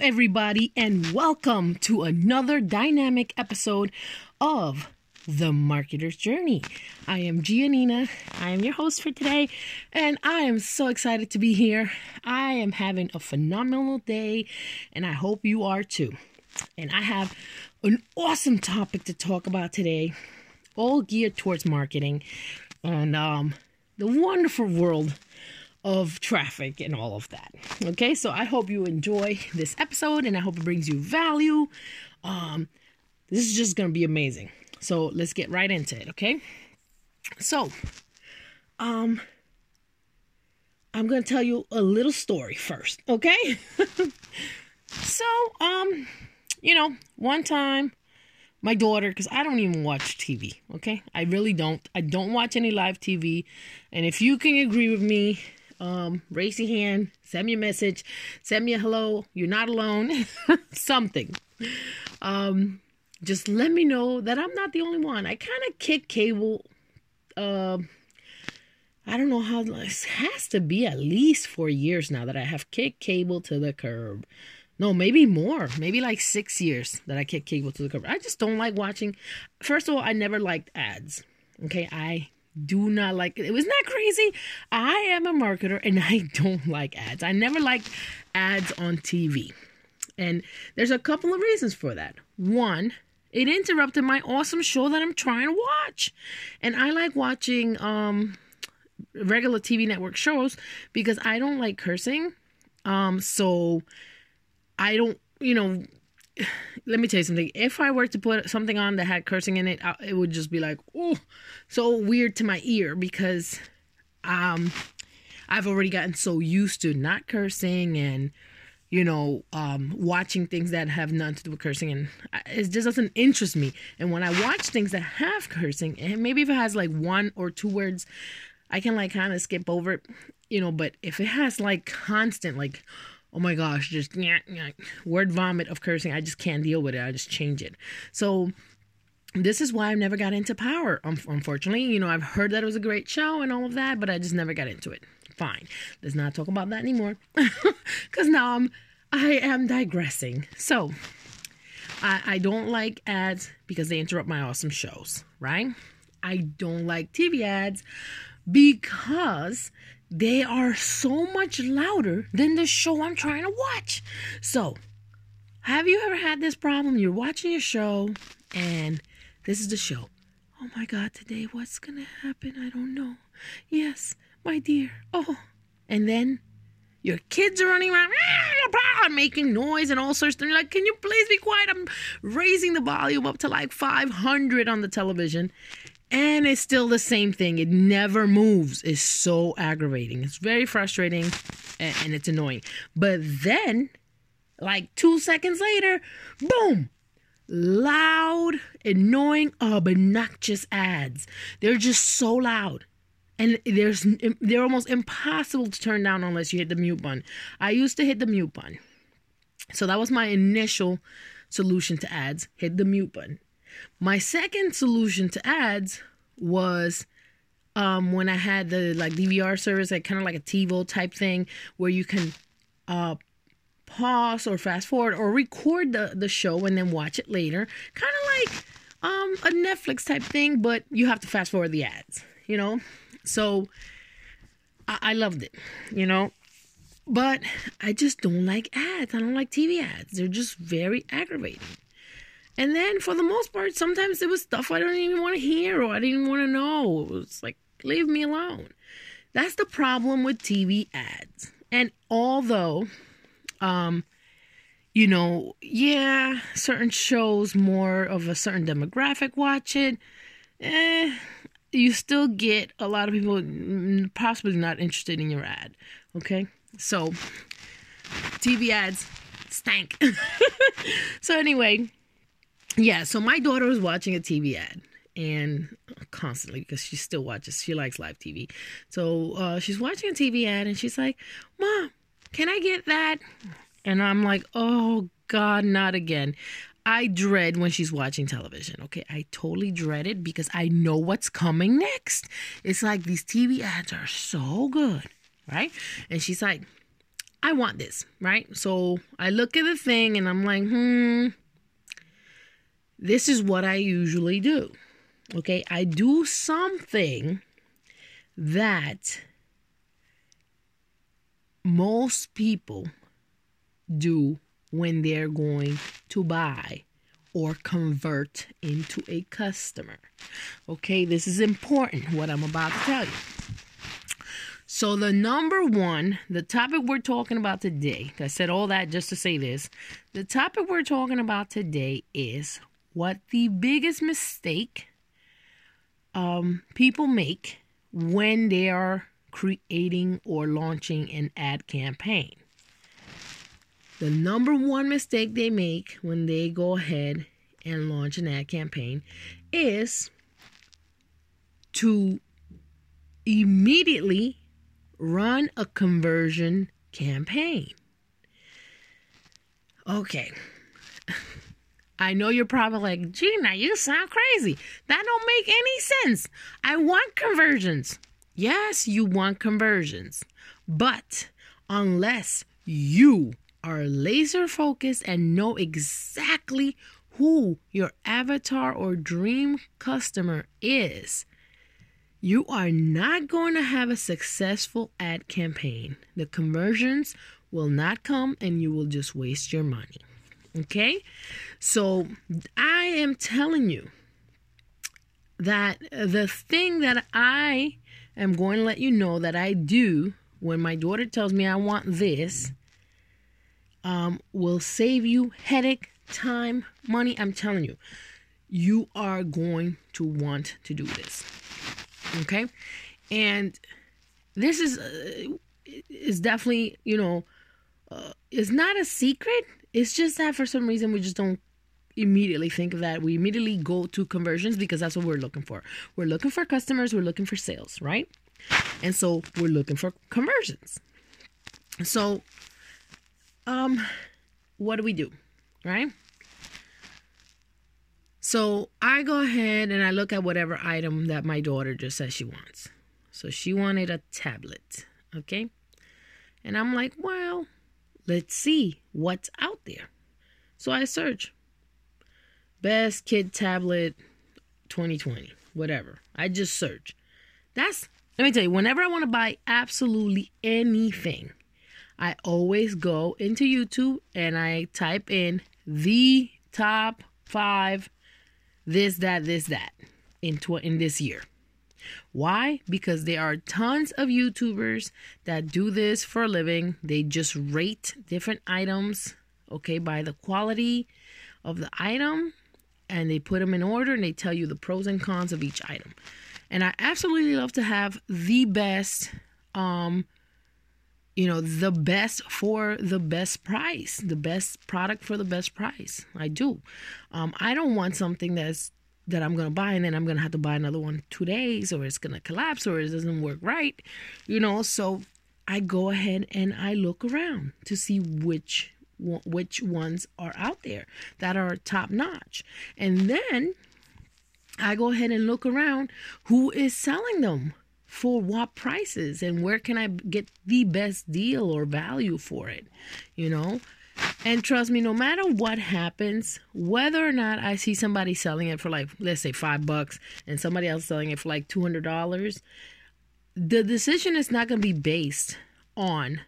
everybody, and welcome to another dynamic episode of The Marketer's Journey. I am Gia Nina. I am your host for today, and I am so excited to be here. I am having a phenomenal day, and I hope you are too. And I have an awesome topic to talk about today, all geared towards marketing and um, the wonderful world of traffic and all of that. Okay, so I hope you enjoy this episode and I hope it brings you value. Um, this is just gonna be amazing. So let's get right into it, okay? So, um, I'm gonna tell you a little story first, okay? so, um, you know, one time my daughter because i don't even watch tv okay i really don't i don't watch any live tv and if you can agree with me um, raise your hand, send me a message, send me a hello, you're not alone, something. Um, just let me know that I'm not the only one. I kind of kick cable. Uh, I don't know how this has to be at least four years now that I have kicked cable to the curb. No, maybe more. Maybe like six years that I kick cable to the curb. I just don't like watching. First of all, I never liked ads. Okay, I do not like it. Was not crazy? I am a marketer and I don't like ads. I never liked ads on TV. And there's a couple of reasons for that. One, it interrupted my awesome show that I'm trying to watch. And I like watching um regular TV network shows because I don't like cursing. Um so I don't, you know, let me tell you something. If I were to put something on that had cursing in it, it would just be like, oh, so weird to my ear because um, I've already gotten so used to not cursing and you know um, watching things that have nothing to do with cursing, and it just doesn't interest me. And when I watch things that have cursing, and maybe if it has like one or two words, I can like kind of skip over it, you know. But if it has like constant like oh my gosh, just word vomit of cursing. I just can't deal with it. I just change it. So this is why I've never got into Power. Um, unfortunately, you know, I've heard that it was a great show and all of that, but I just never got into it. Fine. Let's not talk about that anymore. Cause now I'm I am digressing. So I, I don't like ads because they interrupt my awesome shows, right? I don't like TV ads because they are so much louder than the show I'm trying to watch. So, have you ever had this problem? You're watching a show and this is the show. Oh my God, today what's going to happen? I don't know. Yes, my dear. Oh. And then your kids are running around ah, making noise and all sorts of things. You're like, can you please be quiet? I'm raising the volume up to like 500 on the television and it's still the same thing. It never moves. It's so aggravating. It's very frustrating and, and it's annoying. But then, like two seconds later, boom, loud, annoying, obnoxious ads. They're just so loud. And there's they're almost impossible to turn down unless you hit the mute button. I used to hit the mute button. So that was my initial solution to ads, hit the mute button. My second solution to ads was um, when I had the like DVR service, like kind of like a TiVo type thing, where you can uh, pause or fast forward or record the the show and then watch it later, kind of like um, a Netflix type thing, but you have to fast forward the ads, you know. So I, I loved it, you know. But I just don't like ads. I don't like TV ads. They're just very aggravating. And then for the most part, sometimes it was stuff I don't even want to hear or I didn't want to know. It was like, leave me alone. That's the problem with TV ads. And although, um, you know, yeah, certain shows more of a certain demographic watch it, eh, you still get a lot of people possibly not interested in your ad. Okay? So, TV ads stank. so, anyway, yeah, so my daughter was watching a TV ad and constantly because she still watches she likes live tv so uh, she's watching a tv ad and she's like mom can i get that? And i'm like oh god not again. I dread when she's watching television okay? I totally dread it because i know what's coming next. It's like these tv ads are so good right? And she's like I want this, right? So I look at the thing and I'm like, hmm, this is what I usually do. Okay, I do something that most people do when they're going to buy or convert into a customer. Okay, this is important what I'm about to tell you. So, the number one, the topic we're talking about today, I said all that just to say this. The topic we're talking about today is what the biggest mistake um, people make when they are creating or launching an ad campaign. The number one mistake they make when they go ahead and launch an ad campaign is to immediately run a conversion campaign. Okay. I know you're probably like, Gina, you sound crazy. That don't make any sense. I want conversions. Yes, you want conversions. But unless you are laser focused and know exactly who your avatar or dream customer is, you are not going to have a successful ad campaign. The conversions will not come and you will just waste your money. Okay? So I am telling you that the thing that I am going to let you know that I do when my daughter tells me I want this um, will save you headache, time, money. I'm telling you, you are going to want to do this. Okay, and this is uh, is definitely you know uh, is not a secret. It's just that for some reason we just don't immediately think of that. We immediately go to conversions because that's what we're looking for. We're looking for customers. We're looking for sales, right? And so we're looking for conversions. So um, what do we do? Right? So I go ahead and I look at whatever item that my daughter just says she wants. So she wanted a tablet. Okay. And I'm like, well, let's see what's out there. So I search best kid tablet 2020, whatever. I just search. That's, let me tell you, whenever I want to buy absolutely anything, I always go into YouTube and I type in the top five this, that, this, that in, tw- in this year. Why? Because there are tons of YouTubers that do this for a living. They just rate different items, okay, by the quality of the item and they put them in order and they tell you the pros and cons of each item. And I absolutely love to have the best um you know the best for the best price the best product for the best price i do um, i don't want something that's that i'm going to buy and then i'm going to have to buy another one two days or it's going to collapse or it doesn't work right you know so i go ahead and i look around to see which which ones are out there that are top notch and then i go ahead and look around who is selling them for what prices and where can I get the best deal or value for it, you know? And trust me, no matter what happens, whether or not I see somebody selling it for like, let's say five bucks and somebody else selling it for like $200, the decision is not going to be based on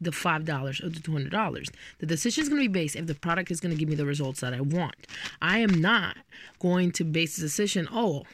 the $5 or the $200. The decision is going to be based if the product is going to give me the results that I want. I am not going to base the decision, oh,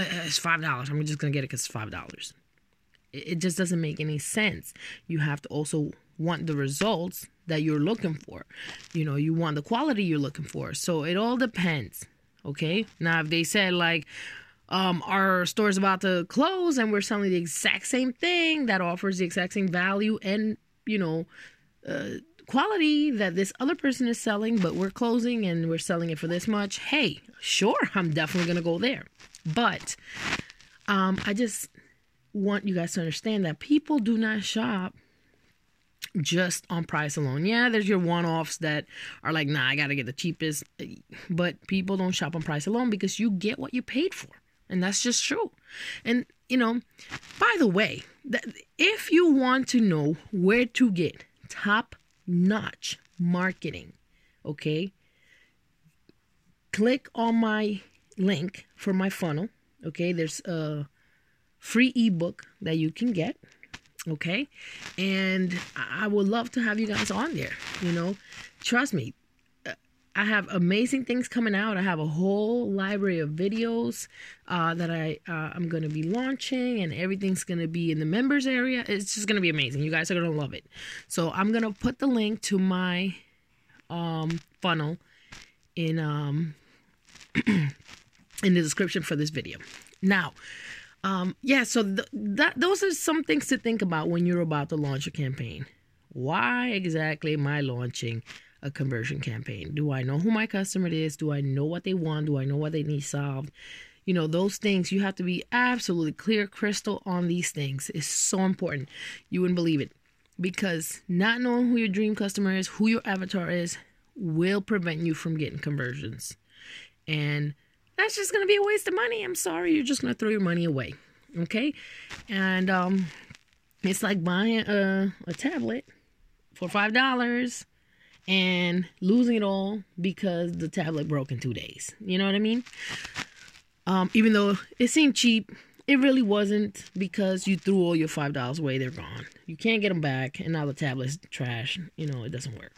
uh, it's five dollars. I'm just gonna get it because it's five dollars. It just doesn't make any sense. You have to also want the results that you're looking for. You know, you want the quality you're looking for. So it all depends. Okay. Now, if they said like, um, our store's about to close and we're selling the exact same thing that offers the exact same value and you know uh, quality that this other person is selling, but we're closing and we're selling it for this much. Hey, sure, I'm definitely gonna go there. But um, I just want you guys to understand that people do not shop just on price alone. Yeah, there's your one offs that are like, nah, I gotta get the cheapest. But people don't shop on price alone because you get what you paid for. And that's just true. And, you know, by the way, if you want to know where to get top notch marketing. Okay. Click on my link for my funnel. Okay. There's a free ebook that you can get. Okay. And I would love to have you guys on there. You know, trust me, I have amazing things coming out. I have a whole library of videos uh, that I uh, I'm going to be launching, and everything's going to be in the members area. It's just going to be amazing. You guys are going to love it. So I'm going to put the link to my um, funnel in um, in the description for this video. Now, um, yeah. So th- that those are some things to think about when you're about to launch a campaign. Why exactly am I launching? a conversion campaign? Do I know who my customer is? Do I know what they want? Do I know what they need solved? You know, those things, you have to be absolutely clear, crystal on these things. It's so important. You wouldn't believe it. Because not knowing who your dream customer is, who your avatar is, will prevent you from getting conversions. And that's just going to be a waste of money. I'm sorry. You're just going to throw your money away. Okay? And um, it's like buying a, a tablet for $5 and losing it all because the tablet broke in two days. You know what I mean? Um, even though it seemed cheap, it really wasn't because you threw all your five dollars away. They're gone. You can't get them back, and now the tablet's trash. You know it doesn't work.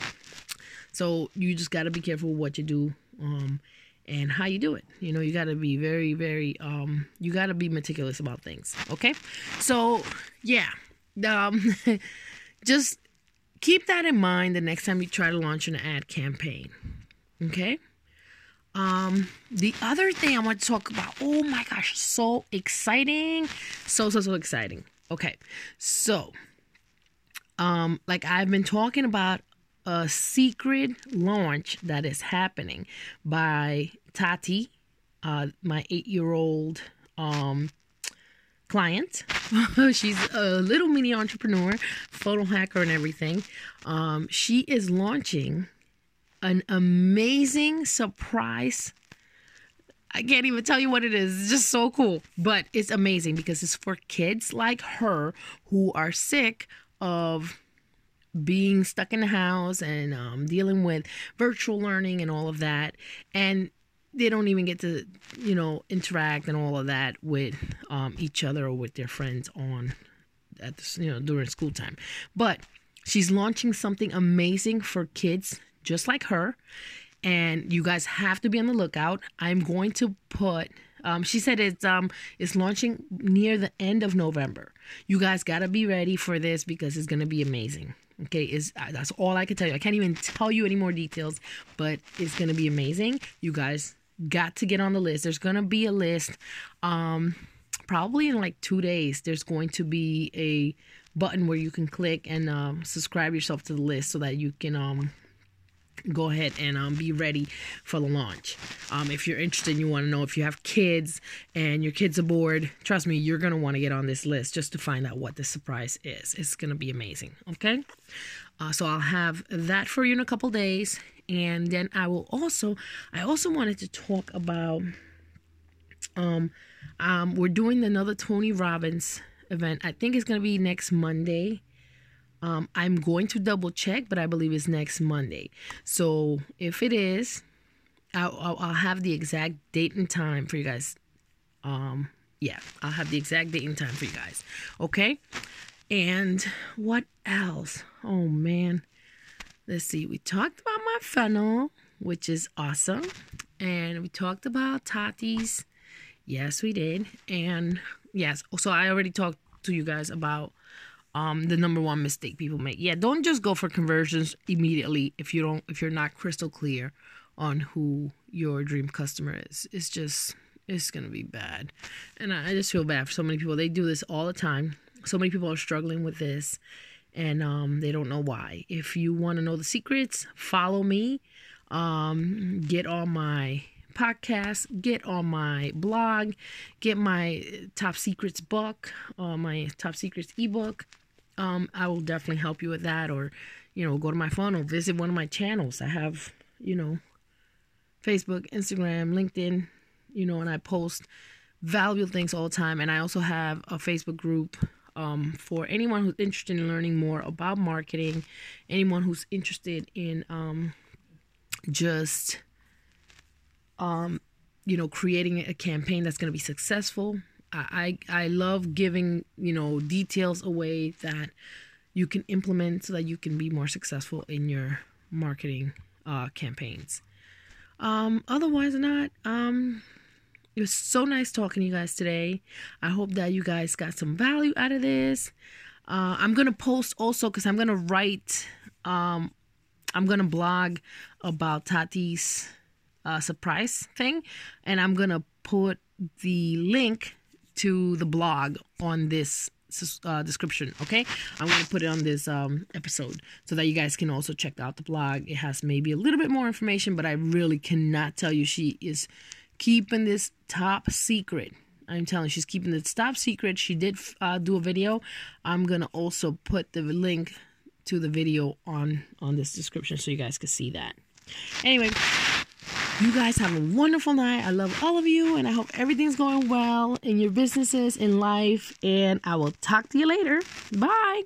So you just got to be careful what you do um, and how you do it. You know you got to be very, very. Um, you got to be meticulous about things. Okay. So yeah, um, just keep that in mind the next time you try to launch an ad campaign. Okay? Um, the other thing I want to talk about, oh my gosh, so exciting. So, so, so exciting. Okay. So, um, like I've been talking about a secret launch that is happening by Tati, uh, my eight year old um client. She's a little mini entrepreneur, funnel hacker, and everything. Um, she is launching an amazing surprise. I can't even tell you what it is. It's just so cool. But it's amazing because it's for kids like her who are sick of being stuck in the house and um, dealing with virtual learning and all of that. And they don't even get to you know interact and all of that with um, each other or with their friends on at the, you know during school time. But she's launching something amazing for kids just like her. And you guys have to be on the lookout. I'm going to put um, she said it's um it's launching near the end of november. You guys got to be ready for this because it's to be amazing okay is uh, that's all i can tell you i can't even tell you any more details but it's to be amazing you guys got to get on the list. There's to be a list. Um, probably in like two days, there's going to be a button where you can click and um, subscribe yourself to the list so that you can um, go ahead and um, be ready for the launch. Um, if you're interested, you want to know if you have kids and your kids are bored, trust me, you're going to want to get on this list just to find out what the surprise is. It's going to be amazing. Okay. Uh, so I'll have that for you in a couple days and then I will also I also wanted to talk about um um we're doing another Tony Robbins event. I think it's going to be next Monday. Um I'm going to double check, but I believe it's next Monday. So if it is, I'll, I'll, have the exact date and time for you guys. Um yeah, I'll have the exact date and time for you guys. Okay? And what else? Oh man. Let's see, we talked about my funnel, which is awesome. And we talked about Tati's. Yes, we did. And yes, so I already talked to you guys about um the number one mistake people make. Yeah, don't just go for conversions immediately if you don't if you're not crystal clear on who your dream customer is. It's just it's gonna be bad. And I, I just feel bad for so many people. They do this all the time. So many people are struggling with this and um, they don't know why. If you want to know the secrets, follow me. Um, get all my podcast, get on my blog, get my top secrets book, uh, my top secrets ebook. Um, I will definitely help you with that, or you know, go to my funnel, visit one of my channels. I have, you know, Facebook, Instagram, LinkedIn, you know, and I post valuable things all the time. And I also have a Facebook group um, for anyone who's interested in learning more about marketing, anyone who's interested in um, just um, you know creating a campaign that's going to be successful. I, I love giving you know details away that you can implement so that you can be more successful in your marketing uh, campaigns. Um, otherwise, not. Um, it was so nice talking to you guys today. I hope that you guys got some value out of this. Uh, I'm gonna post also because I'm gonna write. Um, I'm gonna blog about Tati's uh, surprise thing, and I'm gonna put the link to the blog on this uh, description. Okay, I'm gonna put it on this um, episode so that you guys can also check out the blog. It has maybe a little bit more information, but I really cannot tell you she is keeping this top secret. I'm telling you, she's keeping this top secret. She did uh, do a video. I'm gonna also put the link to the video on on this description so you guys can see that. Anyway, you guys have a wonderful night. I love all of you, and I hope everything's going well in your businesses, in life. And I will talk to you later. Bye.